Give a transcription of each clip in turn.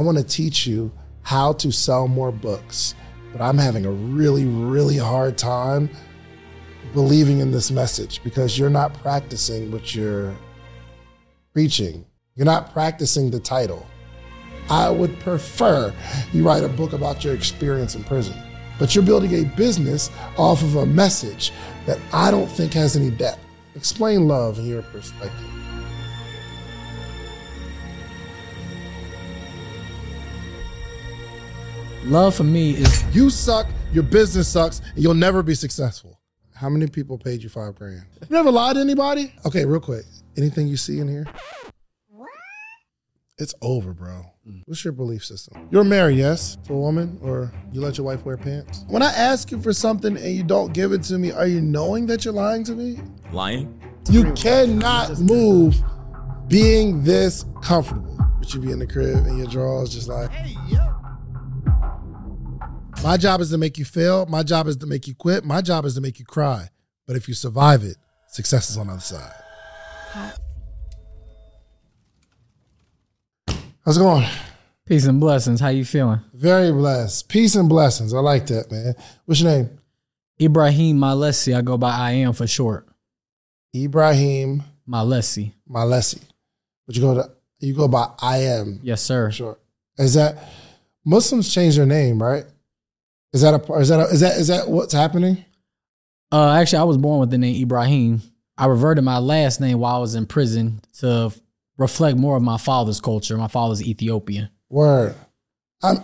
I want to teach you how to sell more books, but I'm having a really, really hard time believing in this message because you're not practicing what you're preaching. You're not practicing the title. I would prefer you write a book about your experience in prison, but you're building a business off of a message that I don't think has any depth. Explain love in your perspective. Love for me is You suck, your business sucks, and you'll never be successful. How many people paid you five grand? You never lied to anybody? Okay, real quick. Anything you see in here? It's over, bro. Mm. What's your belief system? You're married, yes, to a woman, or you let your wife wear pants? When I ask you for something and you don't give it to me, are you knowing that you're lying to me? Lying? You cannot move being this comfortable. But you be in the crib and your drawers just like, my job is to make you fail. My job is to make you quit. My job is to make you cry. But if you survive it, success is on the other side. How's it going? peace and blessings. How you feeling? Very blessed. Peace and blessings. I like that, man. What's your name? Ibrahim Maalessi. I go by I am for short. Ibrahim Maalessi. Maalessi. But you go to you go by I am. Yes, sir. Sure. Is that Muslims change their name, right? Is that a is that a, is that is that what's happening? Uh, actually, I was born with the name Ibrahim. I reverted my last name while I was in prison to reflect more of my father's culture. My father's Ethiopian. Word.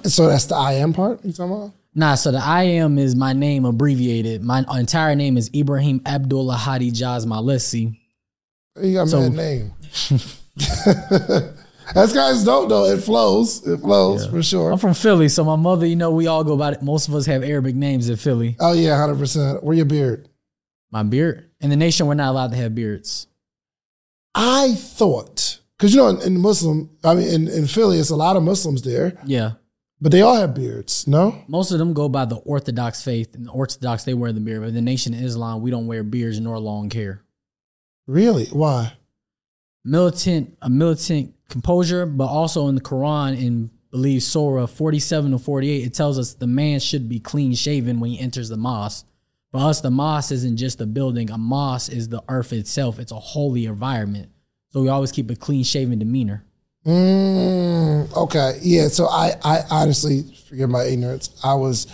So that's the I am part you talking about? Nah, so the I am is my name abbreviated. My entire name is Ibrahim Abdullah Hadi Jaz Maalessi. You got So- name. That's guys dope though. It flows. It flows for sure. I'm from Philly, so my mother, you know, we all go by it. Most of us have Arabic names in Philly. Oh yeah, hundred percent. Where your beard? My beard. In the nation, we're not allowed to have beards. I thought because you know in, in Muslim, I mean in, in Philly, it's a lot of Muslims there, Yeah. but they all have beards. No, Most of them go by the Orthodox faith. And the Orthodox, they wear the beard. But in the nation of Islam, we don't wear beards nor long hair. really? Why? Militant, a militant composure, but also in the Quran, in believe Surah 47 to 48, it tells us the man should be clean shaven when he enters the mosque. For us, the mosque isn't just a building. A mosque is the earth itself. It's a holy environment. So we always keep a clean shaven demeanor. Mm, okay, yeah. So I, I honestly forgive my ignorance. I was,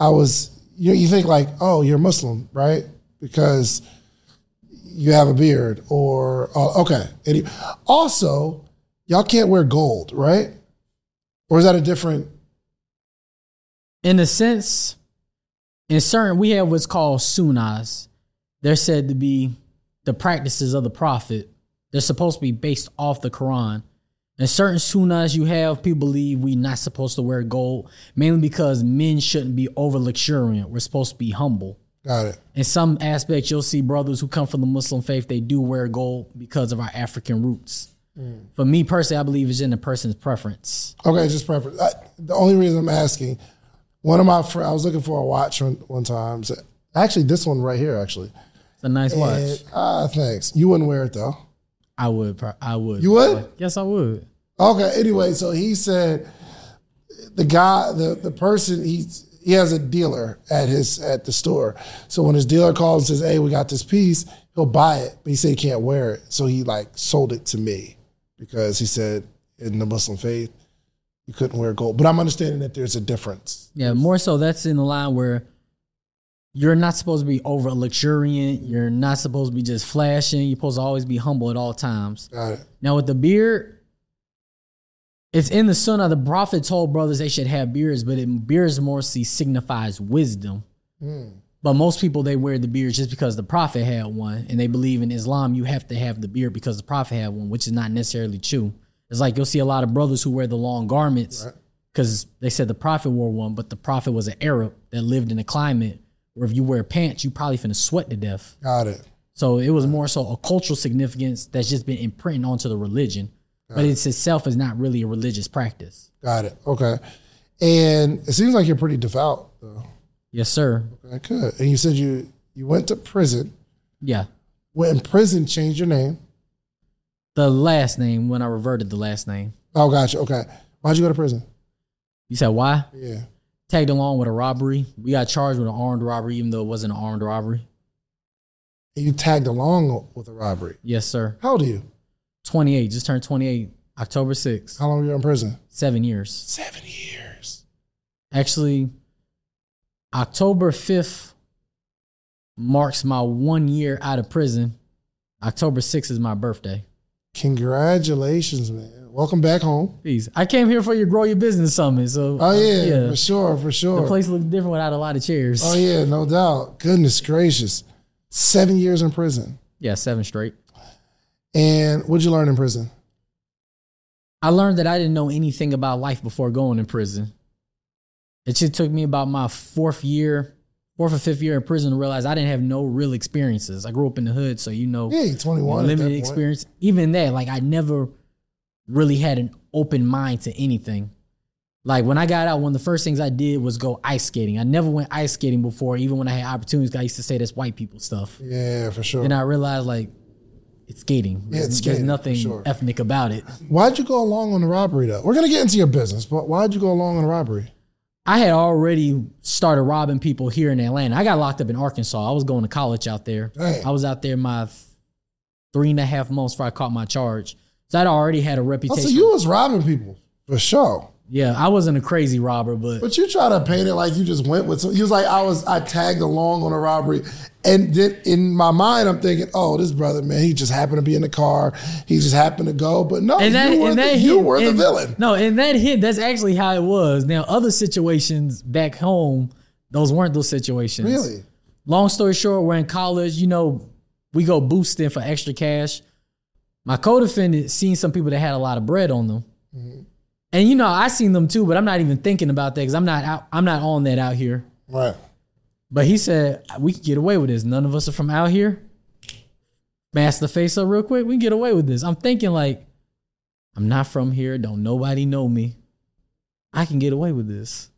I was. You know, you think like, oh, you're Muslim, right? Because you have a beard, or oh, okay. And also, y'all can't wear gold, right? Or is that a different? in a sense, in certain we have what's called sunnahs. They're said to be the practices of the prophet. They're supposed to be based off the Quran. And certain sunnahs you have, people believe we're not supposed to wear gold, mainly because men shouldn't be over luxuriant. We're supposed to be humble. Got it. In some aspects, you'll see brothers who come from the Muslim faith, they do wear gold because of our African roots. For me personally, I believe it's in the person's preference. Okay, just preference. I, the only reason I'm asking, one of my friends, I was looking for a watch one, one time. So- actually, this one right here, actually. It's a nice watch. And, ah, thanks. You wouldn't wear it though. I would. I would. You would? Yes, I would. Okay. Anyway, so he said the guy, the the person, he he has a dealer at his at the store. So when his dealer calls and says, "Hey, we got this piece," he'll buy it, but he said he can't wear it. So he like sold it to me because he said in the Muslim faith you couldn't wear gold. But I'm understanding that there's a difference. Yeah, more so that's in the line where you're not supposed to be over luxuriant. You're not supposed to be just flashing. You're supposed to always be humble at all times. Got it. Now with the beard, it's in the sunnah. The prophet told brothers they should have beards, but it, beards more see signifies wisdom. Hmm. But most people they wear the beard just because the prophet had one, and they believe in Islam you have to have the beard because the prophet had one, which is not necessarily true. It's like you'll see a lot of brothers who wear the long garments because they said the prophet wore one, but the prophet was an Arab that lived in a climate where if you wear pants, you probably finna sweat to death. Got it. So it was more so a cultural significance that's just been imprinted onto the religion, but it's itself is not really a religious practice. Got it. Okay. And it seems like you're pretty devout though. Yes, sir. I could. And you said you you went to prison. Yeah. When in prison, changed your name. The last name when I reverted the last name. Oh, gotcha. Okay. Why'd you go to prison? You said why? Yeah. Tagged along with a robbery. We got charged with an armed robbery, even though it wasn't an armed robbery. And you tagged along with a robbery. Yes, sir. How old are you? 28. Just turned 28. October 6th. How long were you in prison? Seven years. Seven years. Actually, October 5th marks my one year out of prison. October 6th is my birthday. Congratulations, man. Welcome back home. Peace. I came here for your Grow Your Business Summit. So, Oh, yeah, uh, yeah. for sure, for sure. the place looks different without a lot of chairs. oh, yeah, no doubt. Goodness gracious. Seven years in prison. Yeah, seven straight. And what'd you learn in prison? I learned that I didn't know anything about life before going in prison. It just took me about my fourth year, fourth or fifth year in prison to realize I didn't have no real experiences. I grew up in the hood, so you know, Yeah, 21. at that limited point. experience. Even that, like I never really had an open mind to anything. Like when I got out, one of the first things I did was go ice skating. I never went ice skating before, even when I had opportunities. I used to say that's white people stuff. Yeah, for sure. And I realized like it's skating. Yeah, it's There's- skating, There's nothing sure. ethnic about it. Why'd you go along on the robbery, though? We're going to get into your business, but why'd you go along on the robbery? I had already started robbing people here in Atlanta. I got locked up in Arkansas. I was going to college out there. Dang. I was out there my th- three and a half months before I caught my charge. So I'd already had a Oh, reputation. so you was robbing people, for sure. Yeah, I wasn't a crazy robber, but But you try to paint it like you just went with some. You was like, I was, I tagged along on a robbery, and then in my mind, I'm thinking, oh, this brother, man, he just happened to be in the car. He just happened to go. But no, and that you were, and the, that you hit- were the villain. No, and that hit. That's actually how it was. Now, other situations back home, those weren't those situations. Really? Long story short, we're in college. You know, we go boosting for extra cash. My co-defendant seen some people that had a lot of bread on them, mm-hmm. And you know, I seen them too, but I'm not even thinking about that because I'm not out. I'm not on that out here. Right. But he said we can get away with this. None of us are from out here. Mask the face up real quick. We can get away with this. I'm thinking like, I'm not from here. Don't nobody know me. I can get away with this.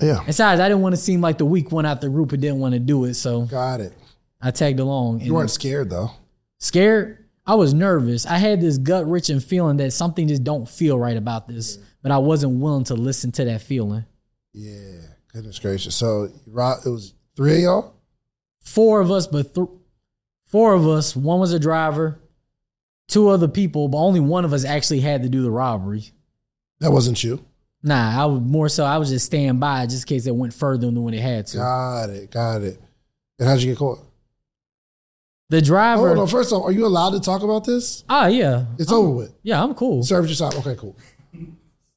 Yeah. Besides, I didn't want to seem like the weak one out the group who didn't want to do it, so Got it. I tagged along. And You weren't scared though. scared. I was nervous. I had this gut wrenching feeling that something just don't feel right about this, but I wasn't willing to listen to that feeling. Yeah. Goodness gracious. So it was three of y'all. four of us, but th- four of us. One was a driver, two other people, but only one of us actually had to do the robbery. That wasn't you. Nah, I was more so. I was just staying by just in case it went further than when it had to. Got it. Got it. And how'd you get caught? The driver. Hold on. First off, are you allowed to talk about this? Ah, yeah, It's over with. yeah, I'm cool. Served your time. Okay, cool.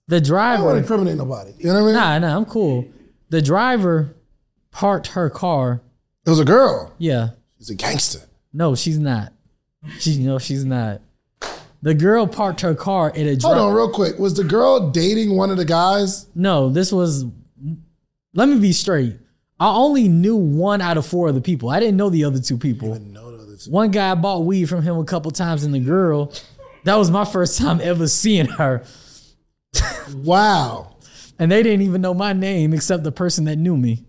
The I don't driver. incriminate nobody. You know what I mean? Nah, nah, I'm cool. The driver parked her car. It was a girl. Yeah, She's a gangster. no, she's not. She no, she's not. The girl parked her car at a Hold on, real quick. Was the girl dating one of the guys? No, this was. Let me be straight. I only knew one out of four of the people. I didn't know the other two people. One guy I bought weed from him a couple times, and the girl, that was my first time ever seeing her. wow. And they didn't even know my name except the person that knew me.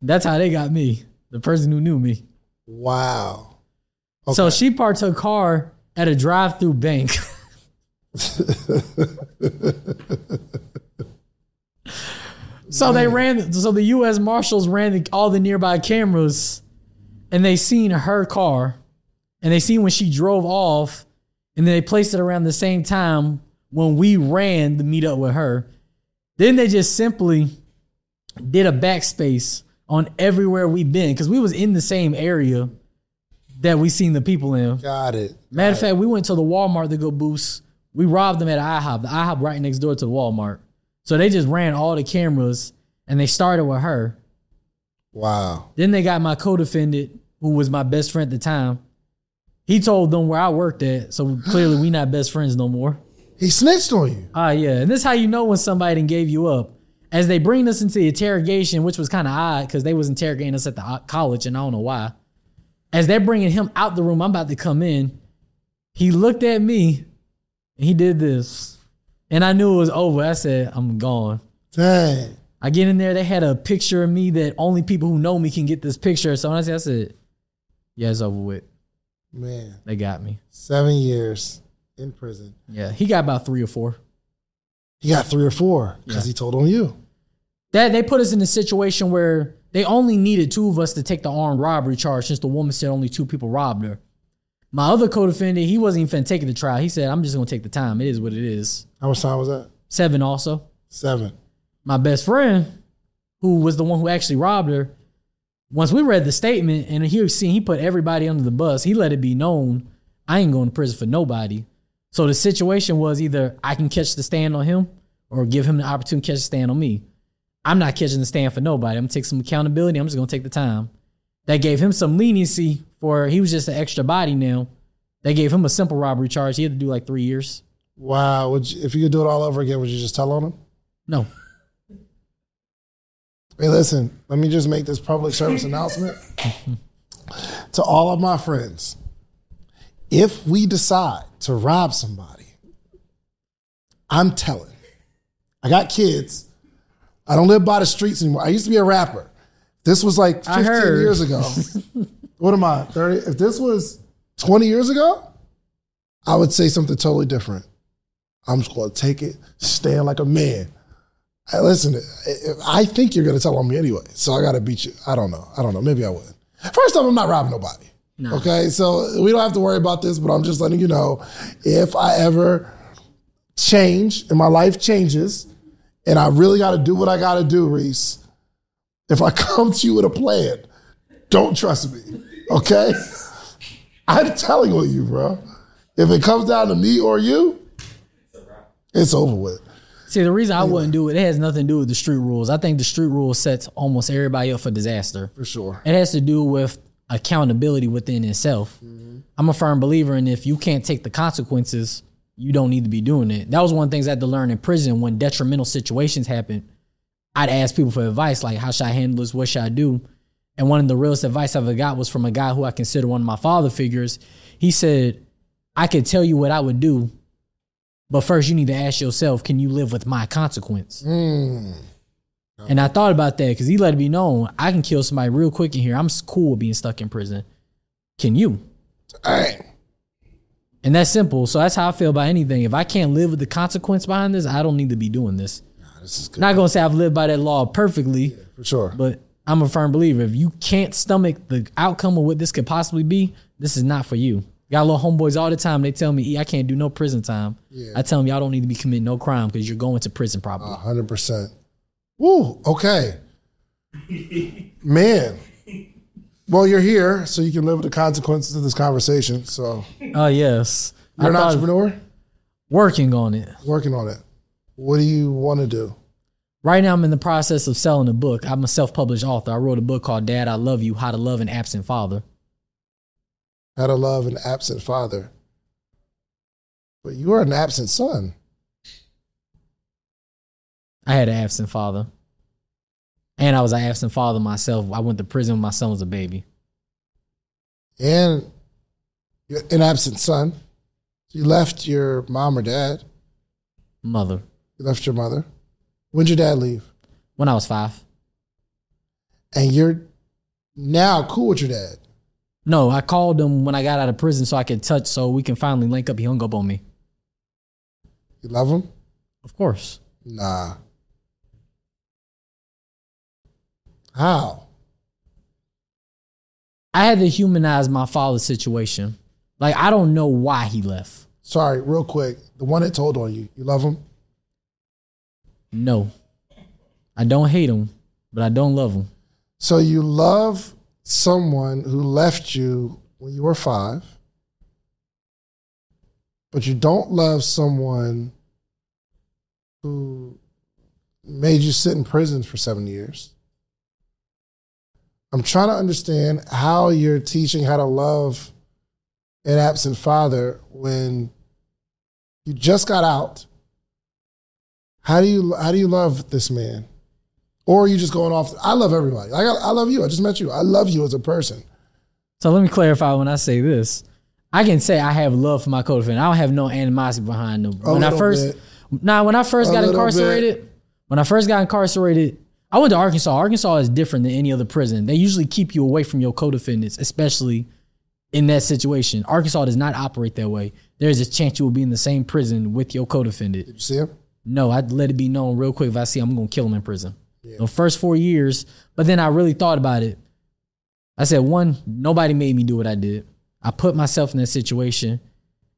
That's how they got me, the person who knew me. Wow. So she parked her car at a drive through bank. so they ran, so the U.S. Marshals ran the, all the nearby cameras and they seen her car and they seen when she drove off and then they placed it around the same time when we ran to meet up with her. Then they just simply did a backspace on everywhere we've been because we was in the same area that we seen the people in. Got it. Matter of fact, we went to the Walmart to go boost. We robbed them at IHOP. The IHOP right next door to the Walmart. So they just ran all the cameras and they started with her. Wow. Then they got my co-defendant, who was my best friend at the time. He told them where I worked at. So clearly we not best friends no more. He snitched on you. Ah, yeah. And this is how you know when somebody done gave you up. As they bring us into the interrogation, which was kind of odd because they was interrogating us at the college, and I don't know why. As they're bringing him out the room, I'm about to come in. He looked at me, and he did this, and I knew it was over. I said, "I'm gone." Dang. I get in there. They had a picture of me that only people who know me can get this picture. So I said, I said, "Yeah, it's over with." Man. They got me. Seven years in prison. Yeah, he got about three or four. He got three or four because he told on you. That they put us in a situation where they only needed two of us to take the armed robbery charge since the woman said only two people robbed her. My other co-defendant, he wasn't even finna take to trial. He said, I'm just gonna take the time. It is what it is. How much time was that? Seven also. Seven. My best friend, who was the one who actually robbed her, once we read the statement and he seen he put everybody under the bus, he let it be known I ain't going to prison for nobody. So the situation was either I can catch the stand on him or give him the opportunity to catch the stand on me. I'm not catching the stand for nobody. I'm gonna take some accountability. I'm just gonna take the time. That gave him some leniency for he was just an extra body now. They gave him a simple robbery charge. He had to do like three years. Wow. Would you, if you could do it all over again, would you just tell on him? No. Hey, listen, let me just make this public service announcement to all of my friends. If we decide to rob somebody, I'm telling. I got kids. I don't live by the streets anymore. I used to be a rapper. This was like 15 years ago. what am I? 30? If this was 20 years ago, I would say something totally different. I'm just going to take it, stand like a man. Hey, listen, I- I think you're going to tell on me anyway, so I got to beat you. I don't know. I don't know. Maybe I would. First off, I'm not robbing nobody. Okay, so we don't have to worry about this, but I'm just letting you know if I ever change and my life changes and I really got to do what I got to do, Reese, if I come to you with a plan, don't trust me. Okay? I'm telling you, bro. If it comes down to me or you, it's over with. See, the reason I wouldn't do it, it has nothing to do with the street rules. I think the street rules sets almost everybody up for disaster. For sure. It has to do with accountability within itself. Mm-hmm. I'm a firm believer in if you can't take the consequences, you don't need to be doing it. That was one of the things I had to learn in prison when detrimental situations happen. I'd ask people for advice, like, how should I handle this? What should I do? And one of the realest advice I ever got was from a guy who I consider one of my father figures. He said, I could tell you what I would do, but first you need to ask yourself, can you live with my consequence? Hmm. And I thought about that because he let it be known I can kill somebody real quick in here. I'm cool with being stuck in prison. Can you? And that's simple. So that's how I feel about anything. If I can't live with the consequence behind this, I don't need to be doing this. This is good. Not gonna say I've lived by that law perfectly, For sure. but I'm a firm believer. If you can't stomach the outcome of what this could possibly be, this is not for you. Got little homeboys all the time. They tell me, "E, I can't do no prison time. I tell them, y'all don't need to be committing no crime because you're going to prison probably. hundred percent. Woo. Okay. Man. Well, you're here, so you can live with the consequences of this conversation. So Oh yes, you're an I thought entrepreneur, working on it. working on it. What do you want to do? Right now, I'm in the process of selling a book. I'm a self-published author. I wrote a book called "Dad, I Love You: How to Love an Absent Father." How to love an absent father. But you are an absent son. I had an absent father, and I was an absent father myself. I went to prison when my son was a baby. and you're an absent son. You left your mom or dad. Mother, You left your mother. When'd your dad leave? when I was five. And you're now cool with your dad. No, I called him when I got out of prison so I could touch, so we can finally link up. He hung up on me. You love him? Of course. Nah. How? I had to humanize my father's situation. Like I don't know why he left. Sorry, real quick. The one that told on you, you love him? No, I don't hate him, but I don't love him. So you love someone who left you when you were five, but you don't love someone who made you sit in prison for seven years. I'm trying to understand how you're teaching how to love an absent father when you just got out. How do you how do you love this man? Or are you just going off? I love everybody. Like I, I love you. I just met you. I love you as a person. So let me clarify when I say this. I can say I have love for my co-defendant. I don't have no animosity behind them. A when I first, bit. nah, when I first A got incarcerated, when I first got incarcerated, I went to Arkansas. Arkansas is different than any other prison. They usually keep you away from your co-defendants, especially in that situation. Arkansas does not operate that way. There's a chance you will be in the same prison with your co-defendant. Did you see him? no, I'd let it be known real quick if I see I'm gonna kill him in prison. The first four years, but then I really thought about it. I said, one, nobody made me do what I did. I put myself in that situation.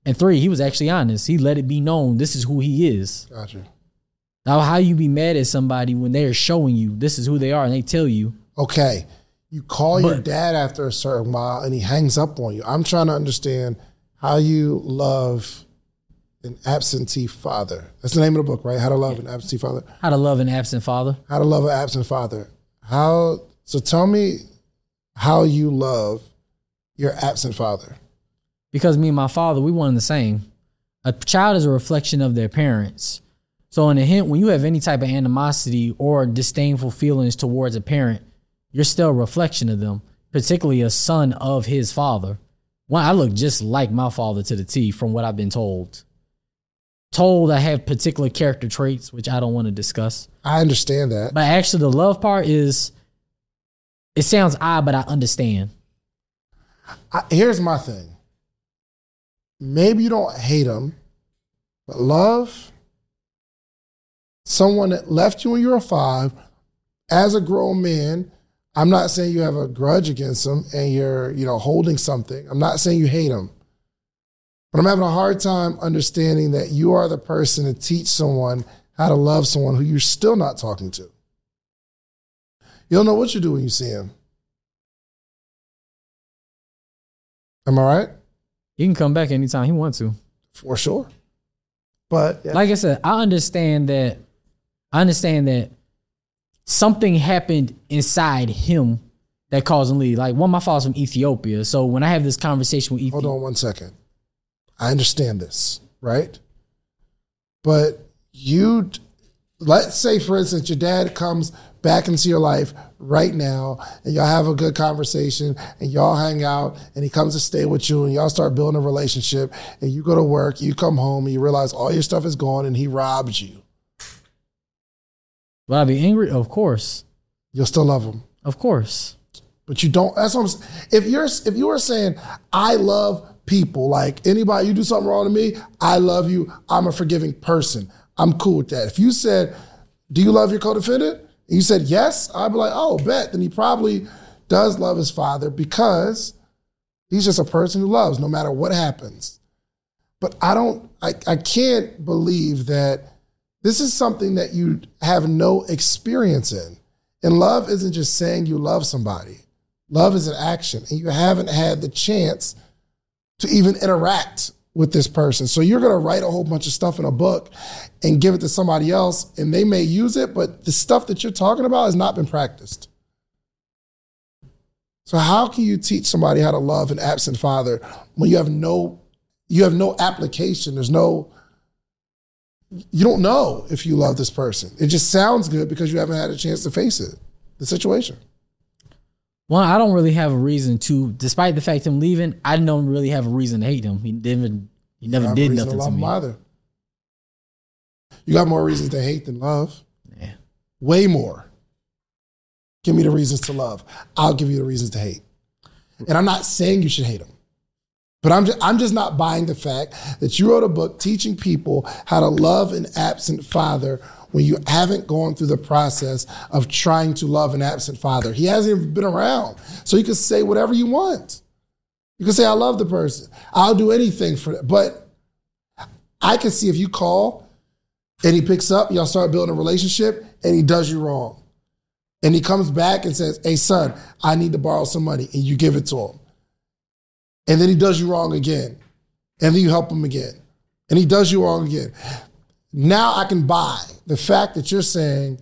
And three, he was actually honest. He let it be known this is who he is. Gotcha. Now, how you be mad at somebody when they're showing you this is who they are and they tell you, Okay. You call your dad after a certain while and he hangs up on you. I'm trying to understand how you love an absentee father. That's the name of the book, right? How to love an absentee father. how to love an absent father. How to love an absent father. How so tell me how you love your absent father. because me and my father, we one and the same. A child is a reflection of their parents. So, in a hint, when you have any type of animosity or disdainful feelings towards a parent, you're still a reflection of them, particularly a son of his father. One, I look just like my father to the T from what I've been told. Told I have particular character traits, which I don't want to discuss. I understand that. But actually, the love part is, it sounds odd, but I understand. I, here's my thing. Maybe you don't hate him, but love someone that left you when you were five as a grown man. I'm not saying you have a grudge against him and you're, you know, holding something. I'm not saying you hate him. But I'm having a hard time understanding that you are the person to teach someone how to love someone who you're still not talking to. You don't know what you do when you see him. Am I right? He can come back anytime he wants to. For sure. But yeah, like I said, I understand that. I understand that something happened inside him that caused him to leave. Like one of my father's from Ethiopia, so when I have this conversation with Ethiopia. hold on one second. I understand this, right? But you, let's say, for instance, your dad comes back into your life right now and y'all have a good conversation and y'all hang out and he comes to stay with you and y'all start building a relationship and you go to work, you come home and you realize all your stuff is gone and he robs you. will I be angry? Of course, You'll still love him. of course. But you don't. That's what I'm. If you're if you were saying I love people, like anybody, you do something wrong to me, I love you. I'm a forgiving person. I'm cool with that. If you said, "Do you love your co-defendant?" and you said yes, I'd be like, "Oh, bet." Then he probably does love his father because he's just a person who loves, no matter what happens. But I don't. I I can't believe that this is something that you have no experience in. And love isn't just saying you love somebody. Love is an action, and you haven't had the chance to even interact with this person. So you're going to write a whole bunch of stuff in a book and give it to somebody else, and they may use it, but the stuff that you're talking about has not been practiced. So how can you teach somebody how to love an absent father when you have no you have no application? There's no you don't know if you love this person. It just sounds good because you haven't had a chance to face it, the situation. One, I don't really have a reason to, despite the fact him leaving, I don't really have a reason to hate him. He didn't. He never did nothing to love me. either. You got more reasons to hate than love. Yeah. Way more. Give me the reasons to love. I'll give you the reasons to hate. And I'm not saying you should hate him. But I'm just, I'm just not buying the fact that you wrote a book teaching people how to love an absent father when you haven't gone through the process of trying to love an absent father. He hasn't even been around. So you can say whatever you want. You can say, I love the person. I'll do anything for that. But I can see if you call and he picks up, y'all start building a relationship, and he does you wrong. And he comes back and says, Hey, son, I need to borrow some money. And you give it to him. And then he does you wrong again. And then you help him again. And he does you wrong again. Now I can buy the fact that you're saying,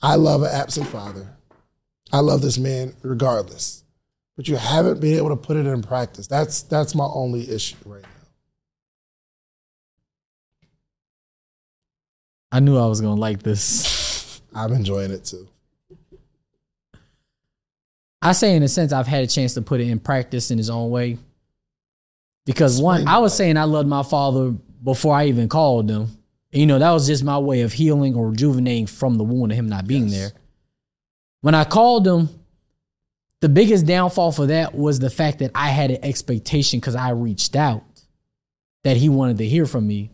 I love an absent father. I love this man regardless. But you haven't been able to put it in practice. That's that's my only issue right now. I knew I was gonna like this. I'm enjoying it too. I say in a sense I've had a chance to put it in practice in his own way. Because one, I was saying I loved my father before I even called them. You know, that was just my way of healing or rejuvenating from the wound of him not being Yes. there. When I called him, the biggest downfall for that was the fact that I had an expectation because I reached out that he wanted to hear from me.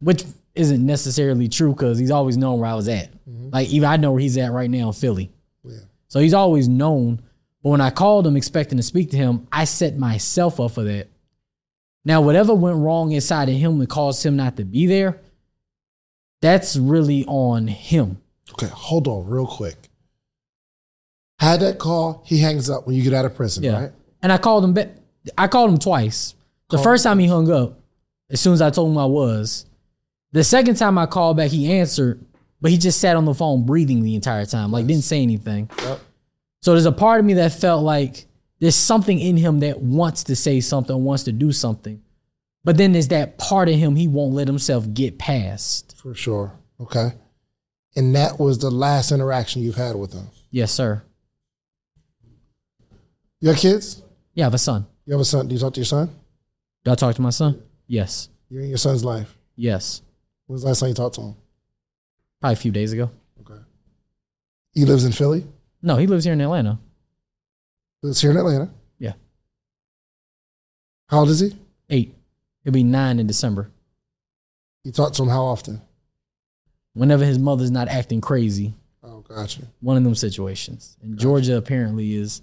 Which isn't necessarily true because he's always known where I was at. Mm-hmm. Like even I know where he's at right now in Philly. Yeah. So he's always known. But when I called him expecting to speak to him, I set myself up for that. Now, whatever went wrong inside of him that caused him not to be there, that's really on him. Okay, hold on real quick. Had that call, he hangs up when you get out of prison, Yeah. right? And I called him back. I called him twice. The Called first time he hung up, as soon as I told him I was. The second time I called back, he answered, but he just sat on the phone breathing the entire time, like didn't say anything. Yep. So there's a part of me that felt like there's something in him that wants to say something, wants to do something. But then there's that part of him he won't let himself get past. For sure. Okay. And that was the last interaction you've had with him. Yes, sir. You have kids? Yeah, I have a son. You have a son. Do you talk to your son? Do I talk to my son? Yes. You're in your son's life. Yes. When was the last time you talked to him? Probably a few days ago. Okay. He lives in Philly? No, he lives here in Atlanta. Lives here in Atlanta? Yeah. How old is he? Eight. He'll be nine in December. You talk to him how often? Whenever his mother's not acting crazy. Oh, gotcha. One of them situations. And Georgia apparently is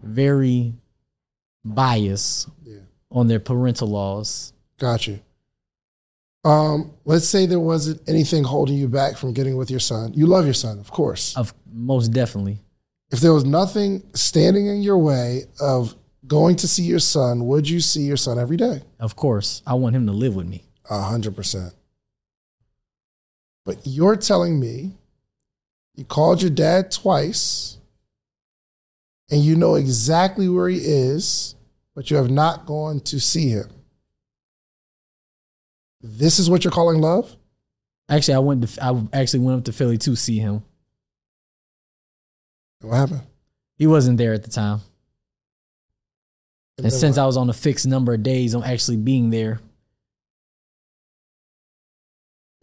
very biased Yeah. on their parental laws. Gotcha. Um, let's say there wasn't anything holding you back from getting with your son. You love your son, of course. Of most definitely. If there was nothing standing in your way of going to see your son, would you see your son every day? Of course. I want him to live with me. A hundred percent. But you're telling me you called your dad twice and you know exactly where he is, but you have not gone to see him. This is what you're calling love? Actually, I went to I actually went up to Philly to see him. What happened? He wasn't there at the time. And since? I was on a fixed number of days on actually being there,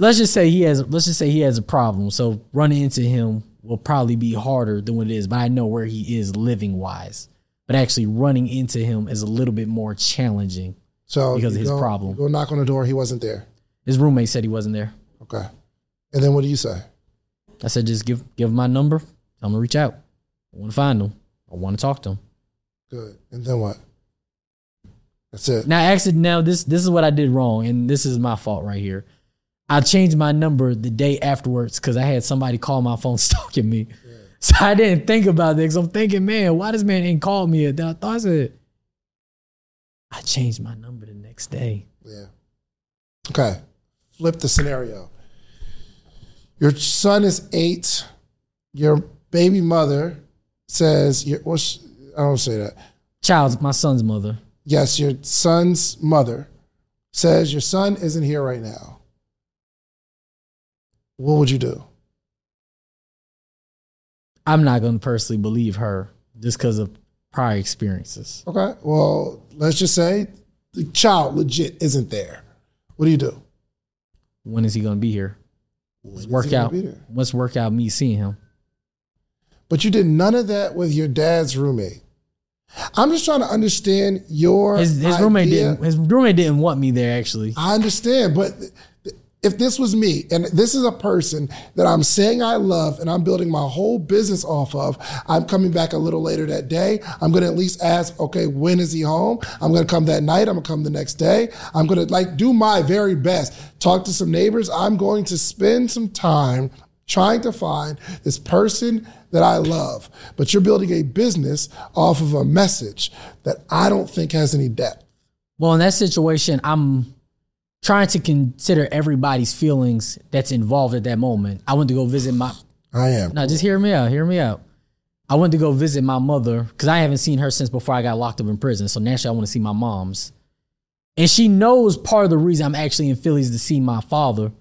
let's just say he has let's just say he has a problem. So running into him will probably be harder than what it is, but I know where he is living wise. But actually running into him is a little bit more challenging. so because of his go- problem. Go knock on the door, he wasn't there. His roommate said he wasn't there. Okay. And then what do you say? I said just give give my number. I'm gonna reach out. I want to find them. I want to talk to them. Good. And then what? That's it. Now, actually, now this this is what I did wrong, and this is my fault right here. I changed my number the day afterwards because I had somebody call my phone stalking me. So I didn't think about this. I'm thinking, man, why this man ain't called me? And I thought I said, I changed my number the next day. Yeah. Okay. Flip the scenario. Your son is eight. Your baby mother says, your, I don't say that. Child's my son's mother. Yes, your son's mother says your son isn't here right now. What would you do? I'm not going to personally believe her just because of prior experiences. Okay. Well, let's just say the child legit isn't there. What do you do? When is he going to be here? When Let's work out. Let's work out me seeing him. But you did none of that with your dad's roommate. I'm just trying to understand your His, his roommate didn't. His roommate didn't want me there. Actually, I understand, but if this was me and this is a person that I'm saying I love and I'm building my whole business off of, I'm coming back a little later that day. I'm going to at least ask, okay, when is he home? I'm going to come that night. I'm going to come the next day. I'm going to like do my very best, talk to some neighbors. I'm going to spend some time trying to find this person that I love. But you're building a business off of a message that I don't think has any depth. Well, in that situation, I'm trying to consider everybody's feelings that's involved at that moment. I went to go visit my. I am. No, just hear me out. Hear me out. I went to go visit my mother because I haven't seen her since before I got locked up in prison. So naturally, I want to see my mom's. And she knows part of the reason I'm actually in Philly is to see my father.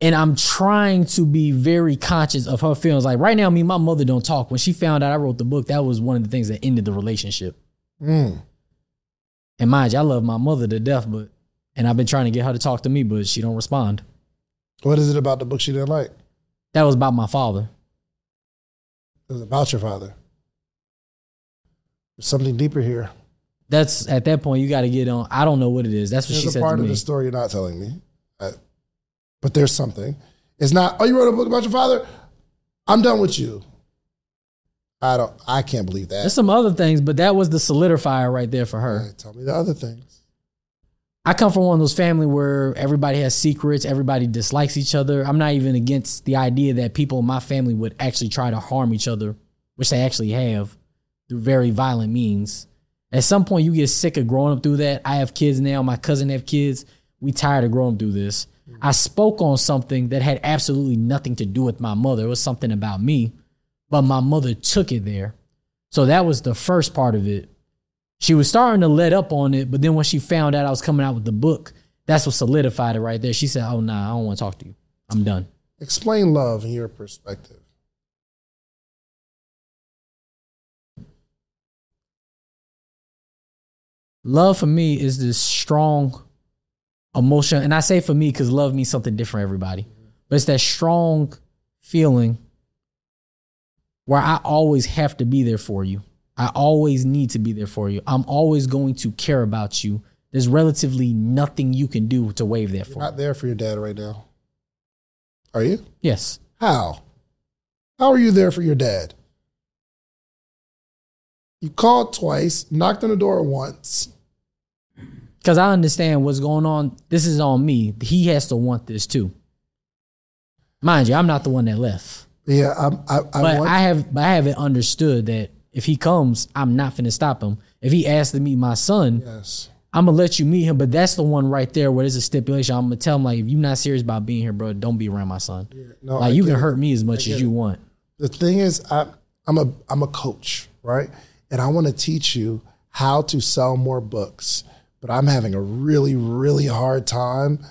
And I'm trying to be very conscious of her feelings. Like right now, me and my mother don't talk. When she found out I wrote the book, that was one of the things that ended the relationship. Mm. And mind you, I love my mother to death, but and I've been trying to get her to talk to me, but she don't respond. What is it about the book she didn't like? That was about my father. It was about your father. There's something deeper here. That's at that point you got to get on. I don't know what it is. That's what There's she a said part to of the story you're not telling me. But there's something. It's not, oh, you wrote a book about your father? I'm done with you. I don't, I can't believe that. There's some other things, but that was the solidifier right there for her. Right, tell me the other things. I come from one of those family where everybody has secrets, everybody dislikes each other. I'm not even against the idea that people in my family would actually try to harm each other, which they actually have through very violent means. At some point, you get sick of growing up through that. I have kids now. My cousin have kids. We tired of growing through this. I spoke on something that had absolutely nothing to do with my mother. It was something about me, but my mother took it there. So that was the first part of it. She was starting to let up on it, but then when she found out I was coming out with the book, that's what solidified it right there. She said, "Oh nah, I don't want to talk to you. I'm done." Explain love in your perspective. Love for me is this strong emotion, and I say for me because love means something different everybody. But it's that strong feeling where I always have to be there for you. I always need to be there for you. I'm always going to care about you. There's relatively nothing you can do to waive that for. Not there for your dad right now. Are you? Yes. How? How are you there for your dad? You called twice, knocked on the door once. Because I understand what's going on. This is on me. He has to want this too. Mind you, I'm not the one that left. Yeah, I, I, I but want, I have, but I haven't understood that if he comes, I'm not finna stop him. If he asks to meet my son, yes. I'm gonna let you meet him. But that's the one right there where there's a stipulation. I'm gonna tell him like, if you're not serious about being here, bro, don't be around my son. No, like I you can it. hurt me as much as it. you want. The thing is, I, I'm a I'm a coach, right? And I want to teach you how to sell more books. But I'm having a really, really hard time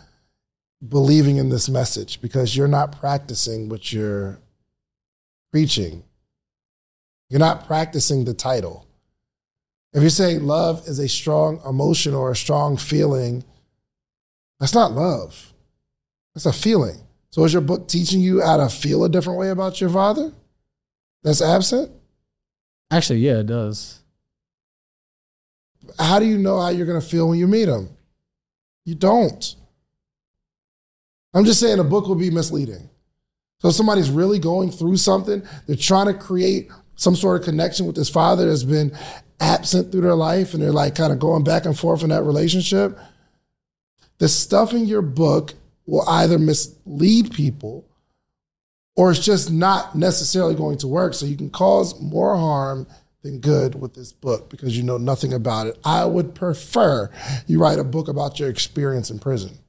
believing in this message because you're not practicing what you're preaching. You're not practicing the title. If you say love is a strong emotion or a strong feeling, that's not love. That's a feeling. So is your book teaching you how to feel a different way about your father that's absent? Actually, yeah, it does. How do you know how you're going to feel when you meet them? You don't. I'm just saying a book will be misleading. So somebody's really going through something, they're trying to create some sort of connection with this father that's been absent through their life and they're like kind of going back and forth in that relationship. The stuff in your book will either mislead people or it's just not necessarily going to work. So you can cause more harm than good with this book because you know nothing about it. I would prefer you write a book about your experience in prison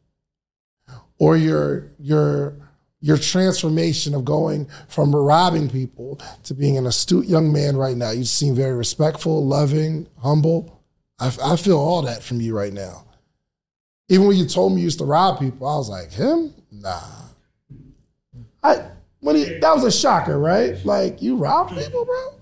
or your your your transformation of going from robbing people to being an astute young man right now. You seem very respectful, loving, humble. I, I feel all that from you right now. Even when you told me you used to rob people, I was like, him? Nah. I when he that was a shocker, right? Like you robbed people, bro.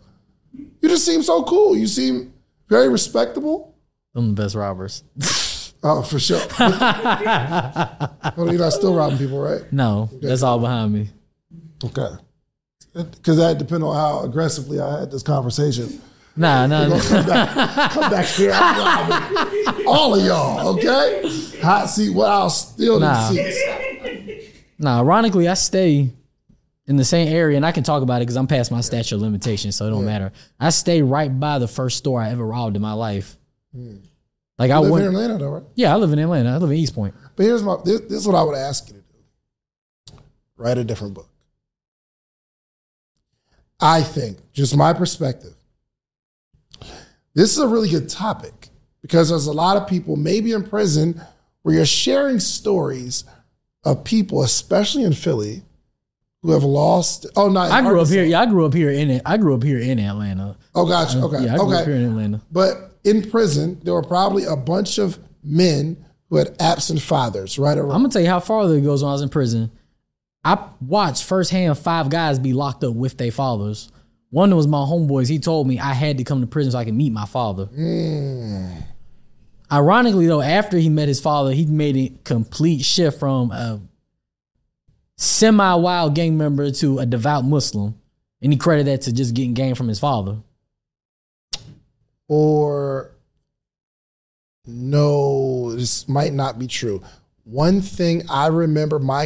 You just seem so cool. You seem very respectable. I'm the best robbers. Oh, for sure. well, you're not still robbing people, right? No, that's all behind me. Okay. Because that depend on how aggressively I had this conversation. Nah, nah, nah. Come back, come back here. I'm all of y'all, okay? Hot seat. Well, I'll steal Nah. these seats. Nah, ironically, I stay in the same area, and I can talk about it because I'm past my statute of limitations, so it don't matter. I stay right by the first store I ever robbed in my life. Like I Hmm. Live went, here in Atlanta, though, right? yeah, I live in Atlanta. I live in East Point. But here's my this, this is what I would ask you to do. Write a different book. I think, just my perspective, this is a really good topic because there's a lot of people, maybe in prison, where you're sharing stories of people, especially in Philly, who have lost. Oh, no, I grew up here. Yeah, I grew up here in it. I grew up here in Atlanta. Oh, gotcha. Okay. Yeah, I grew okay. up here in Atlanta. But in prison, there were probably a bunch of men who had absent fathers, right? Around. I'm gonna tell you how far it goes when I was in prison. I watched firsthand five guys be locked up with their fathers. One was my homeboys. He told me I had to come to prison so I could meet my father. Hmm. Ironically, though, after he met his father, he made a complete shift from a semi-wild gang member to a devout Muslim, and he credited that to just getting game from his father. or no, this might not be true. One thing I remember my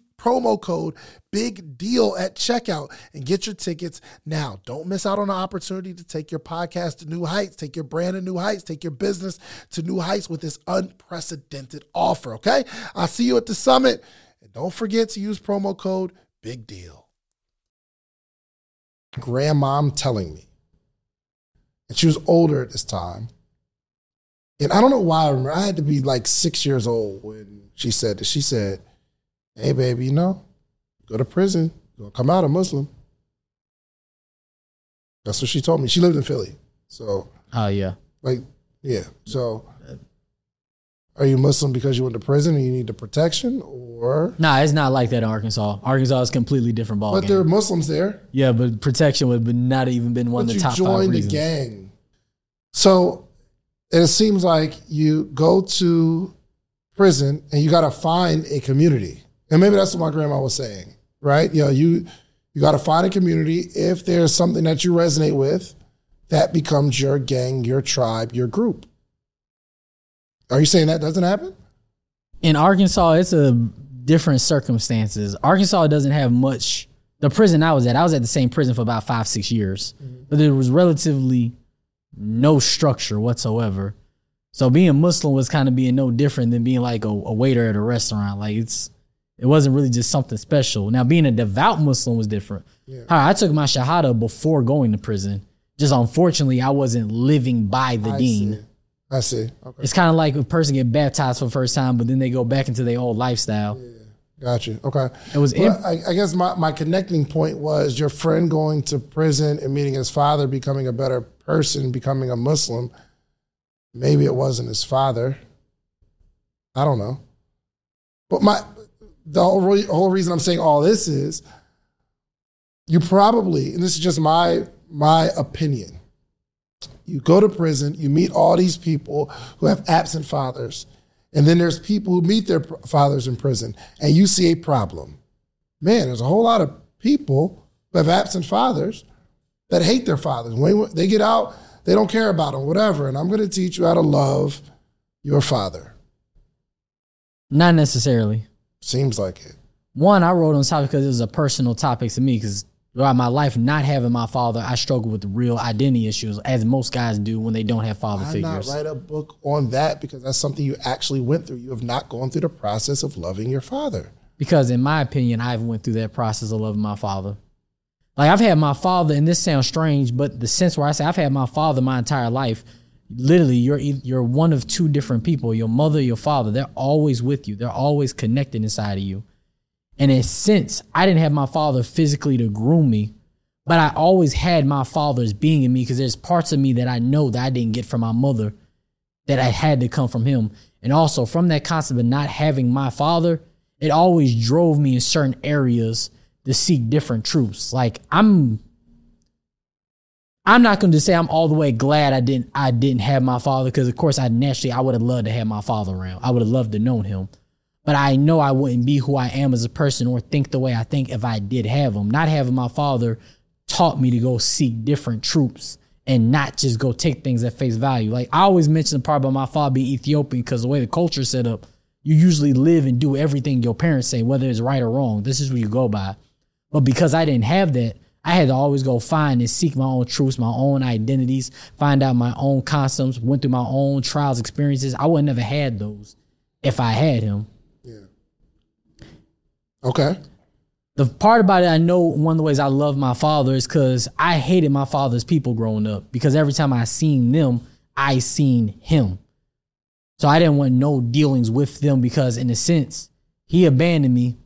promo code big deal at checkout and get your tickets now. Don't miss out on the opportunity to take your podcast to new heights, take your brand to new heights, take your business to new heights with this unprecedented offer. Okay. I'll see you at the summit. And don't forget to use promo code big deal. Grandmom telling me, and she was older at this time. And I don't know why I remember. I had to be like six years old when she said this. She said, hey, baby, you know, go to prison, gonna come out a Muslim. That's what she told me. She lived in Philly. So, oh, yeah. Like, yeah. So, are you Muslim because you went to prison and you need the protection, or nah? It's not like that in Arkansas. Arkansas is completely different ball. But there are Muslims there. Yeah, but protection would have not even been one but of the top you joined the gang. So it seems like you go to prison and you got to find a community. And maybe that's what my grandma was saying, right? You know, you you got to find a community. If there's something that you resonate with, that becomes your gang, your tribe, your group. Are you saying that doesn't happen? In Arkansas, it's a different circumstances. Arkansas doesn't have much. The prison I was at, I was at the same prison for about five, six years, mm-hmm. but there was relatively no structure whatsoever. So being Muslim was kind of being no different than being like a, a waiter at a restaurant. Like it's it wasn't really just something special. Now, being a devout Muslim was different. Yeah. I took my Shahada before going to prison. Just unfortunately, I wasn't living by the I deen. See. I see. Okay. It's kind of like a person get baptized for the first time, but then they go back into their old lifestyle. Yeah. Got you. Okay. It was Well, imp- I, I guess my, my connecting point was your friend going to prison and meeting his father, becoming a better person, becoming a Muslim. Maybe it wasn't his father. I don't know. But my the whole, re- whole reason I'm saying all this is you probably, and this is just my my opinion. You go to prison, you meet all these people who have absent fathers, and then there's people who meet their fathers in prison, and you see a problem. Man, there's a whole lot of people who have absent fathers that hate their fathers. When they get out, they don't care about them, whatever. And I'm going to teach you how to love your father. not necessarily. Seems like it. One, I wrote on this topic because it was a personal topic to me. Because throughout my life, not having my father, I struggle with real identity issues, as most guys do when they don't have father Why figures. not write a book on that? Because that's something you actually went through. You have not gone through the process of loving your father. because in my opinion i have went through that process of loving my father like i've had my father and this sounds strange but the sense where i say i've had my father my entire life literally you're you're one of two different people your mother your father they're always with you they're always connected inside of you and in a sense i didn't have my father physically to groom me but i always had my father's being in me because there's parts of me that i know that i didn't get from my mother that I had to come from him. And also from that concept of not having my father, it always drove me in certain areas to seek different truths. Like I'm I'm not going to say I'm all the way glad I didn't I didn't have my father because of course I naturally I would have loved to have my father around. I would have loved to known him. But I know I wouldn't be who I am as a person or think the way I think if I did have him. Not having my father taught me to go seek different troops and not just go take things at face value. Like I always mention the part about my father being Ethiopian because the way the culture set up, you usually live and do everything your parents say, whether it's right or wrong. This is what you go by. But because I didn't have that, I had to always go find and seek my own truths, my own identities, find out my own customs, went through my own trials, experiences. I would never had those if I had him. Yeah. Okay. The part about it, I know one of the ways I love my father is because I hated my father's people growing up because every time I seen them, I seen him. So I didn't want no dealings with them because, in a sense, he abandoned me,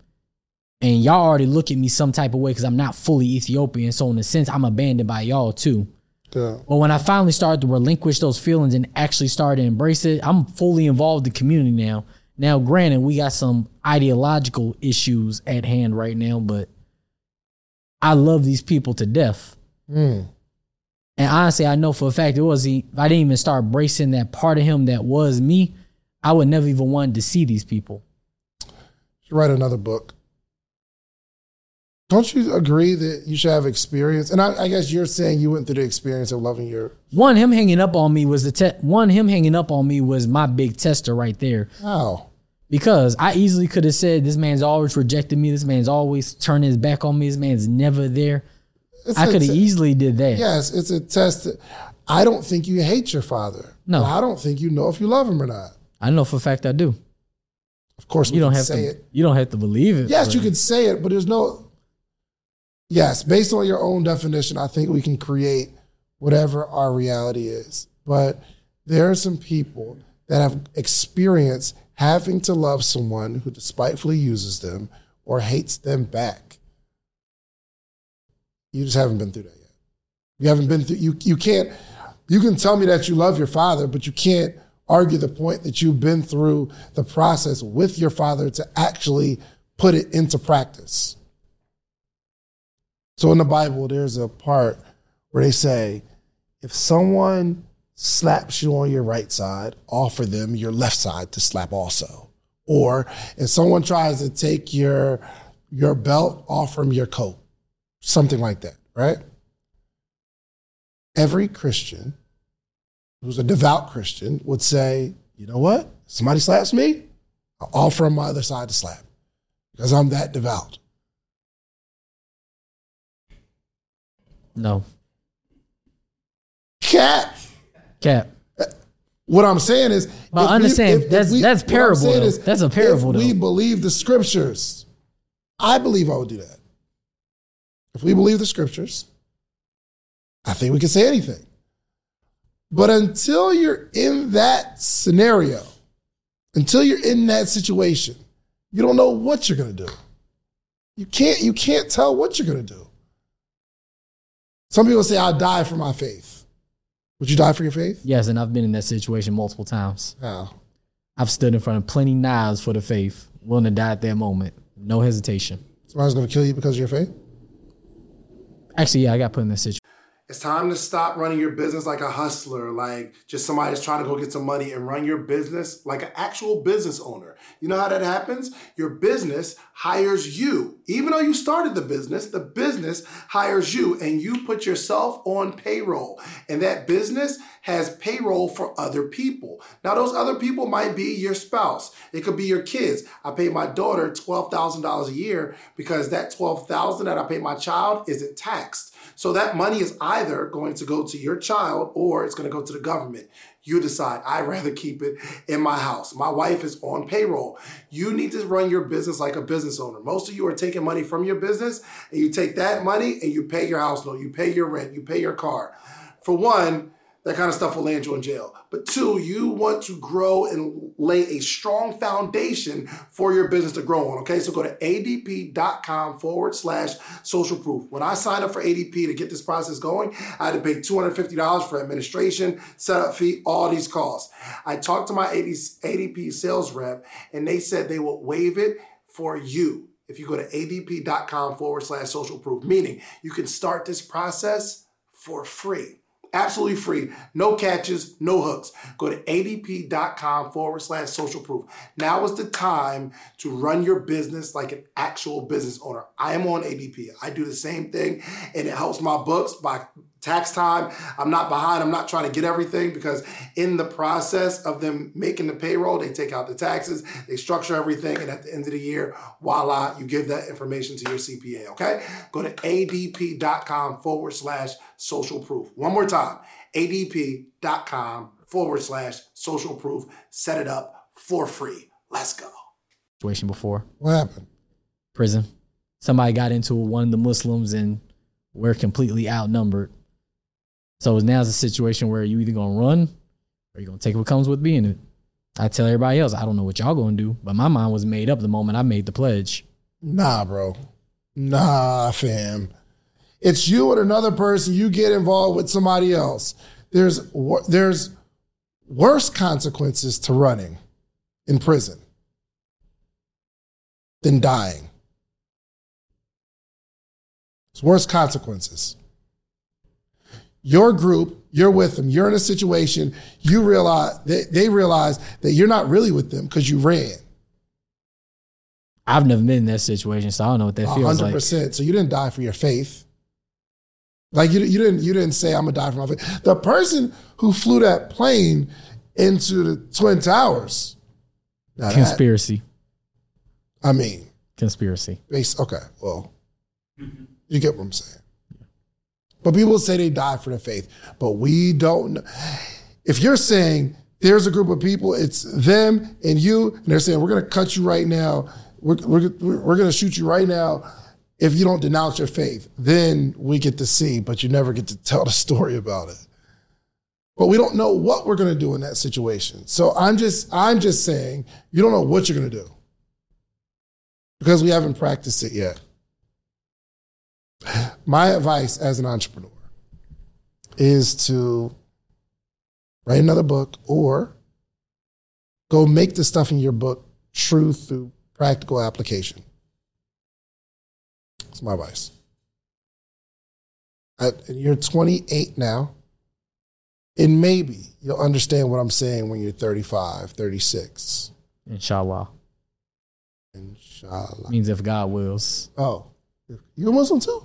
and y'all already look at me some type of way because I'm not fully Ethiopian. So in a sense, I'm abandoned by y'all too. Yeah. But when I finally started to relinquish those feelings and actually started to embrace it, I'm fully involved in the community now. Now, granted, we got some ideological issues at hand right now, but I love these people to death. Mm. And honestly, I know for a fact it was he, if I didn't even start bracing that part of him that was me, I would never even want to see these people. should write another book. Don't you agree that you should have experience? And I, I guess you're saying you went through the experience of loving your. One, him hanging up on me was the te- one. Him hanging up on me was my big tester right there. Oh, Because I easily could have said, "This man's always rejected me. This man's always turning his back on me. This man's never there." It's I could have te- easily did that. Yes, it's a test. I don't think you hate your father. No. I don't think you know if you love him or not. I know for a fact I do. Of course, You don't have say to. it. You don't have to believe it. Yes, you can say it, but there's no. Yes, based on your own definition, I think we can create whatever our reality is. But there are some people that have experienced having to love someone who despitefully uses them or hates them back. You just haven't been through that yet. You haven't been through. You you can't. You can tell me that you love your father, but you can't argue the point that you've been through the process with your father to actually put it into practice. So in the Bible, there's a part where they say, if someone slaps you on your right side, offer them your left side to slap also. Or if someone tries to take your your belt, offer them your coat. Something like that, right? Every Christian who's a devout Christian would say, you know what? Somebody slaps me, I'll offer them my other side to slap because I'm that devout. No Cat. cap. What I'm saying is, But if we- understand, if- if that's- that's what I'm parable, saying. That's a parable, If we believe the scriptures, I believe I would do that. If we believe the scriptures, I think we can say anything. But until you're in that scenario, until you're in that situation, You don't know what you're going to do. You can't you can't tell what you're going to do. Some people say I'll die for my faith. Would you die for your faith? Yes, and I've been in that situation multiple times. How? I've stood in front of plenty knives for the faith, willing to die at that moment. No hesitation. Somebody's going to kill you because of your faith? Actually, yeah, I got put in that situation. It's time to stop running your business like a hustler, like just somebody that's trying to go get some money and run your business like an actual business owner. You know how that happens? Your business hires you. Even though you started the business, the business hires you and you put yourself on payroll. And that business has payroll for other people. Now, those other people might be your spouse. It could be your kids. I pay my daughter $12,000 a year because that 12,000 that I pay my child isn't taxed. So that money is either going to go to your child or it's going to go to the government. You decide. I'd rather keep it in my house. My wife is on payroll. You need to run your business like a business owner. Most of you are taking money from your business and you take that money and you pay your house note, you pay your rent, you pay your car. For one, that kind of stuff will land you in jail. But two, you want to grow and lay a strong foundation for your business to grow on. Okay, so go to adp.com forward slash social proof. When I signed up for ADP to get this process going, I had to pay $250 for administration, setup fee, all these costs. I talked to my ADP sales rep and they said they will waive it for you if you go to adp.com forward slash social proof, meaning you can start this process for free. Absolutely free. No catches, no hooks. Go to adp.com forward slash social proof. Now is the time to run your business like an actual business owner. I am on ADP. I do the same thing and it helps my books by tax time. I'm not behind. I'm not trying to get everything because in the process of them making the payroll, they take out the taxes, they structure everything, and at the end of the year, voila, you give that information to your CPA. Okay? Go to adp.com forward slash social proof. One more time, adp.com forward slash social proof. Set it up for free. Let's go. Situation before What happened? prison. Somebody got into one of the Muslims and we're completely outnumbered. So now it's a situation where you either gonna run or you're gonna take what comes with being it. I tell everybody else, I don't know what y'all gonna do, but my mind was made up the moment I made the pledge. Nah, bro. Nah, fam. It's you and another person. You get involved with somebody else. There's there's worse consequences to running in prison than dying. It's worse consequences. Your group, you're with them. You're in a situation. You realize they, they realize that you're not really with them because you ran. I've never been in that situation, so I don't know what that feels like. hundred like. percent. So you didn't die for your faith. Like you, you didn't you didn't say I'm gonna die for my faith. The person who flew that plane into the twin towers. now that- Conspiracy. I mean, Conspiracy. base. Okay, well, you get what I'm saying. But people say they die for their faith, but we don't. know. If you're saying there's a group of people, it's them and you, and they're saying we're gonna cut you right now. We're we're, we're gonna shoot you right now. If you don't denounce your faith, then we get to see, but you never get to tell the story about it. But we don't know what we're gonna do in that situation. So I'm just I'm just saying you don't know what you're gonna do because we haven't practiced it yet. My advice as an entrepreneur is to write another book or go make the stuff in your book true through practical application. That's my advice. And you're 28 now, and maybe you'll understand what I'm saying when you're 35, 36. Inshallah. Inshallah. Means if God wills. Oh, you a Muslim too?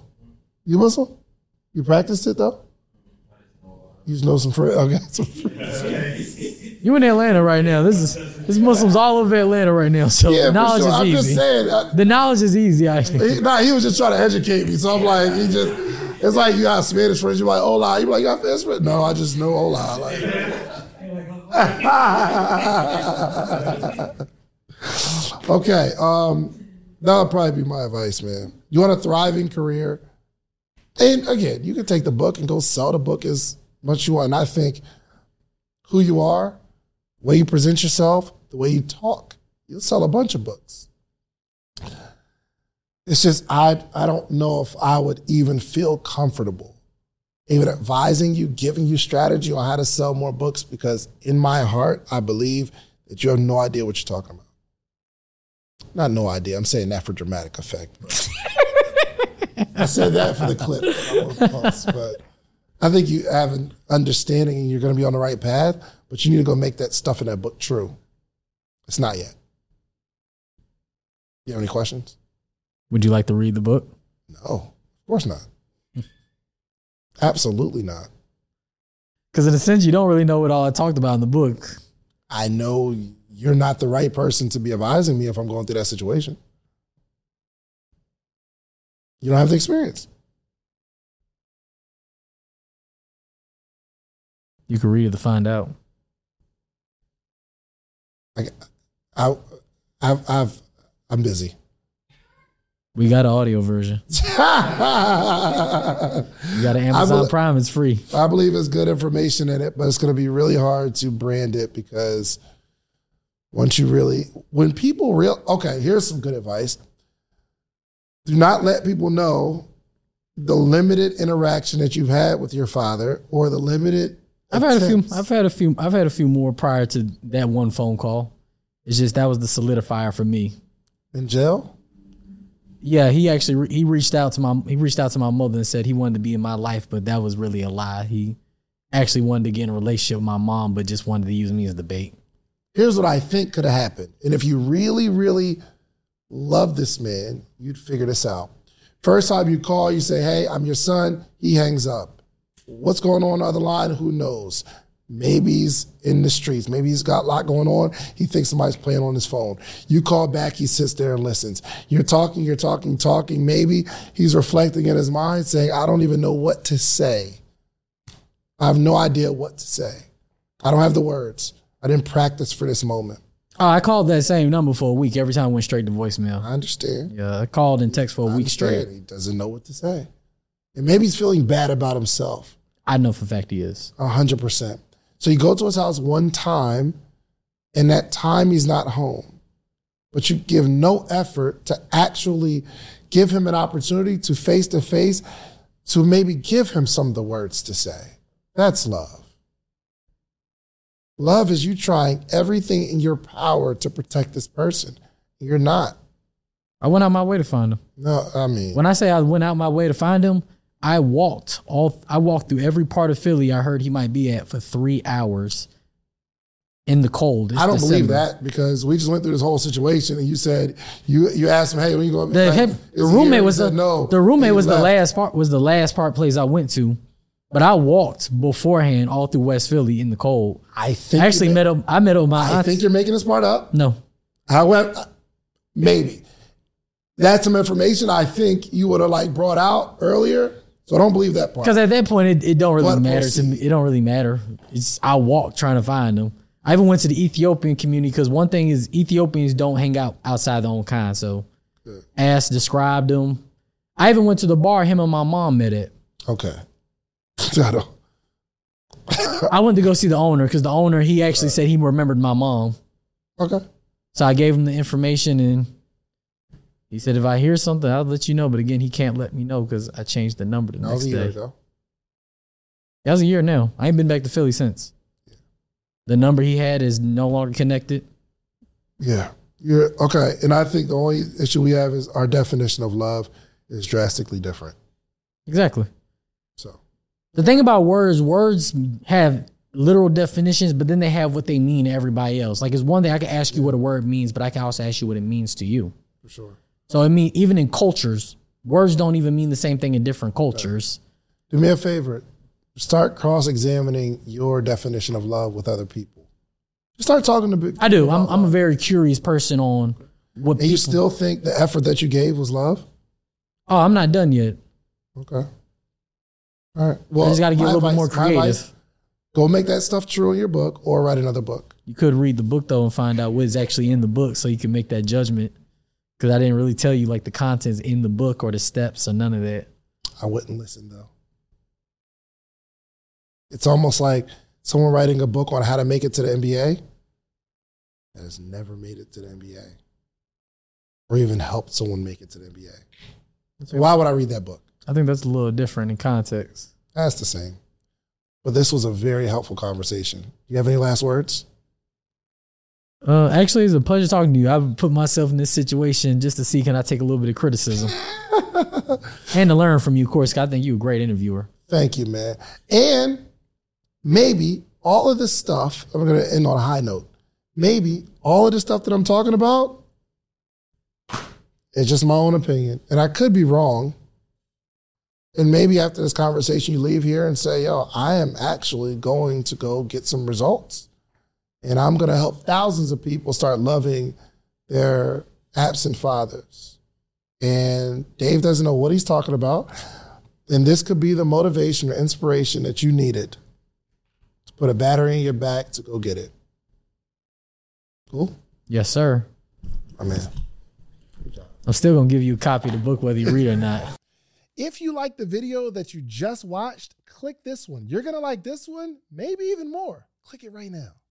You Muslim? You practiced it though? You just know some friends. Okay, some friends. You in Atlanta right now. This is this Muslims all over Atlanta right now. So Yeah, the knowledge sure. I'm is just easy. saying. I, The knowledge is easy, actually. he, nah, he was just trying to educate me. So I'm like, he just. It's like you got Spanish friends. You're like, hola. You like, you got Spanish friends? No, I just know hola. Like, okay, um, that'll probably be my advice, man. You want a thriving career, and again, you can take the book and go sell the book as much you want. And I think who you are, the way you present yourself, the way you talk, you'll sell a bunch of books. It's just I I don't know if I would even feel comfortable even advising you, giving you strategy on how to sell more books because in my heart I believe that you have no idea what you're talking about. Not no idea. I'm saying that for dramatic effect. I said that for the clip. But I think you have an understanding and you're going to be on the right path, but you need to go make that stuff in that book true. It's not yet. You have any questions? Would you like to read the book? No, of course not. Absolutely not. Because in a sense, you don't really know what all I talked about in the book. I know you're not the right person to be advising me if I'm going through that situation. You don't have the experience. You can read it to find out. I, I, I've, I've, I'm busy. We got an audio version. you got an Amazon Prime, it's free. I believe it's good information in it, but it's going to be really hard to brand it because once you really, when people real, okay, here's some good advice. Do not let people know the limited interaction that you've had with your father or the limited. I've had a few. I've had a few. I've had a few more prior to that one phone call. It's just that was the solidifier for me. In jail. Yeah, he actually he reached out to my he reached out to my mother and said he wanted to be in my life, but that was really a lie. He actually wanted to get in a relationship with my mom, but just wanted to use me as the bait. Here's what I think could have happened, and if you really, really love this man, you'd figure this out. First time you call, you say, "Hey, I'm your son." He hangs up. What's going on, on the other line? Who knows? Maybe he's in the streets. Maybe he's got a lot going on. He thinks somebody's playing on his phone. You call back, he sits there and listens. You're talking, you're talking, talking. Maybe he's reflecting in his mind saying, I don't even know what to say. I have no idea what to say. I don't have the words. I didn't practice for this moment. Oh, I called that same number for a week. Every time I went straight to voicemail. I understand. Yeah, I called and text for a I week straight. He doesn't know what to say. And maybe he's feeling bad about himself. I know for a fact he is. A hundred percent. So you go to his house one time, and that time he's not home. But you give no effort to actually give him an opportunity to face to face to maybe give him some of the words to say. That's love. Love is you trying everything in your power to protect this person. You're not. I went out my way to find him. No, I mean, when I say I went out my way to find him, I walked all I walked through every part of Philly I heard he might be at for three hours in the cold. It's I don't December. believe that because we just went through this whole situation and you said you you asked him, hey, when you going? The, like, the roommate was the no. The roommate was left. the last part was the last part place I went to. But I walked beforehand all through West Philly in the cold. I think I actually met him. I met him. I think you're making this part up. No. However, uh, maybe that's some information I think you would have like brought out earlier so I don't believe that part. Because at that point, it, it don't really but matter to me. It don't really matter. It's I walked trying to find them. I even went to the Ethiopian community because one thing is Ethiopians don't hang out outside their own kind. So Good. asked, described them. I even went to the bar him and my mom met at. Okay. I I went to go see the owner because the owner he actually said he remembered my mom. Okay. So I gave him the information and he said, if I hear something, I'll let you know. But again, he can't let me know because I changed the number the that next was a year day. Ago. That was a year now. I ain't been back to Philly since. Yeah. The number he had is no longer connected. Yeah. You're okay. And I think the only issue we have is our definition of love is drastically different. Exactly. The thing about words, words have literal definitions, but then they have what they mean to everybody else. Like it's one thing I can ask you what a word means, but I can also ask you what it means to you. For sure. So I mean, even in cultures, words don't even mean the same thing in different cultures. Do me a favor. Start cross-examining your definition of love with other people. Just start talking to people. I do. I'm, I'm a very curious person on what. And people, you still think the effort that you gave was love? Oh, I'm not done yet. Okay. All right. Well, I just got to get a little advice, bit more creative. go make that stuff true in your book, or write another book. You could read the book though and find out what's actually in the book, so you can make that judgment because I didn't really tell you like the contents in the book or the steps or none of that. I wouldn't listen though. It's almost like someone writing a book on how to make it to the NBA that has never made it to the NBA. or even helped someone make it to the NBA. So why would I read that book? I think that's a little different in context. That's the same. But this was a very helpful conversation. Do you have any last words? Uh, actually, it's a pleasure talking to you. I put myself in this situation just to see can I take a little bit of criticism and to learn from you. Of course, I think you're a great interviewer. Thank you, man. And maybe all of this stuff, I'm going to end on a high note. Maybe all of this stuff that I'm talking about is just my own opinion. And I could be wrong. And maybe after this conversation, you leave here and say, yo, I am actually going to go get some results. And I'm going to help thousands of people start loving their absent fathers. And Dave doesn't know what he's talking about. And this could be the motivation or inspiration that you needed to put a battery in your back to go get it. Cool? Yes, sir. My man. I'm still going to give you a copy of the book, whether you read it or not. If you like the video that you just watched, click this one. You're going to like this one, maybe even more. Click it right now.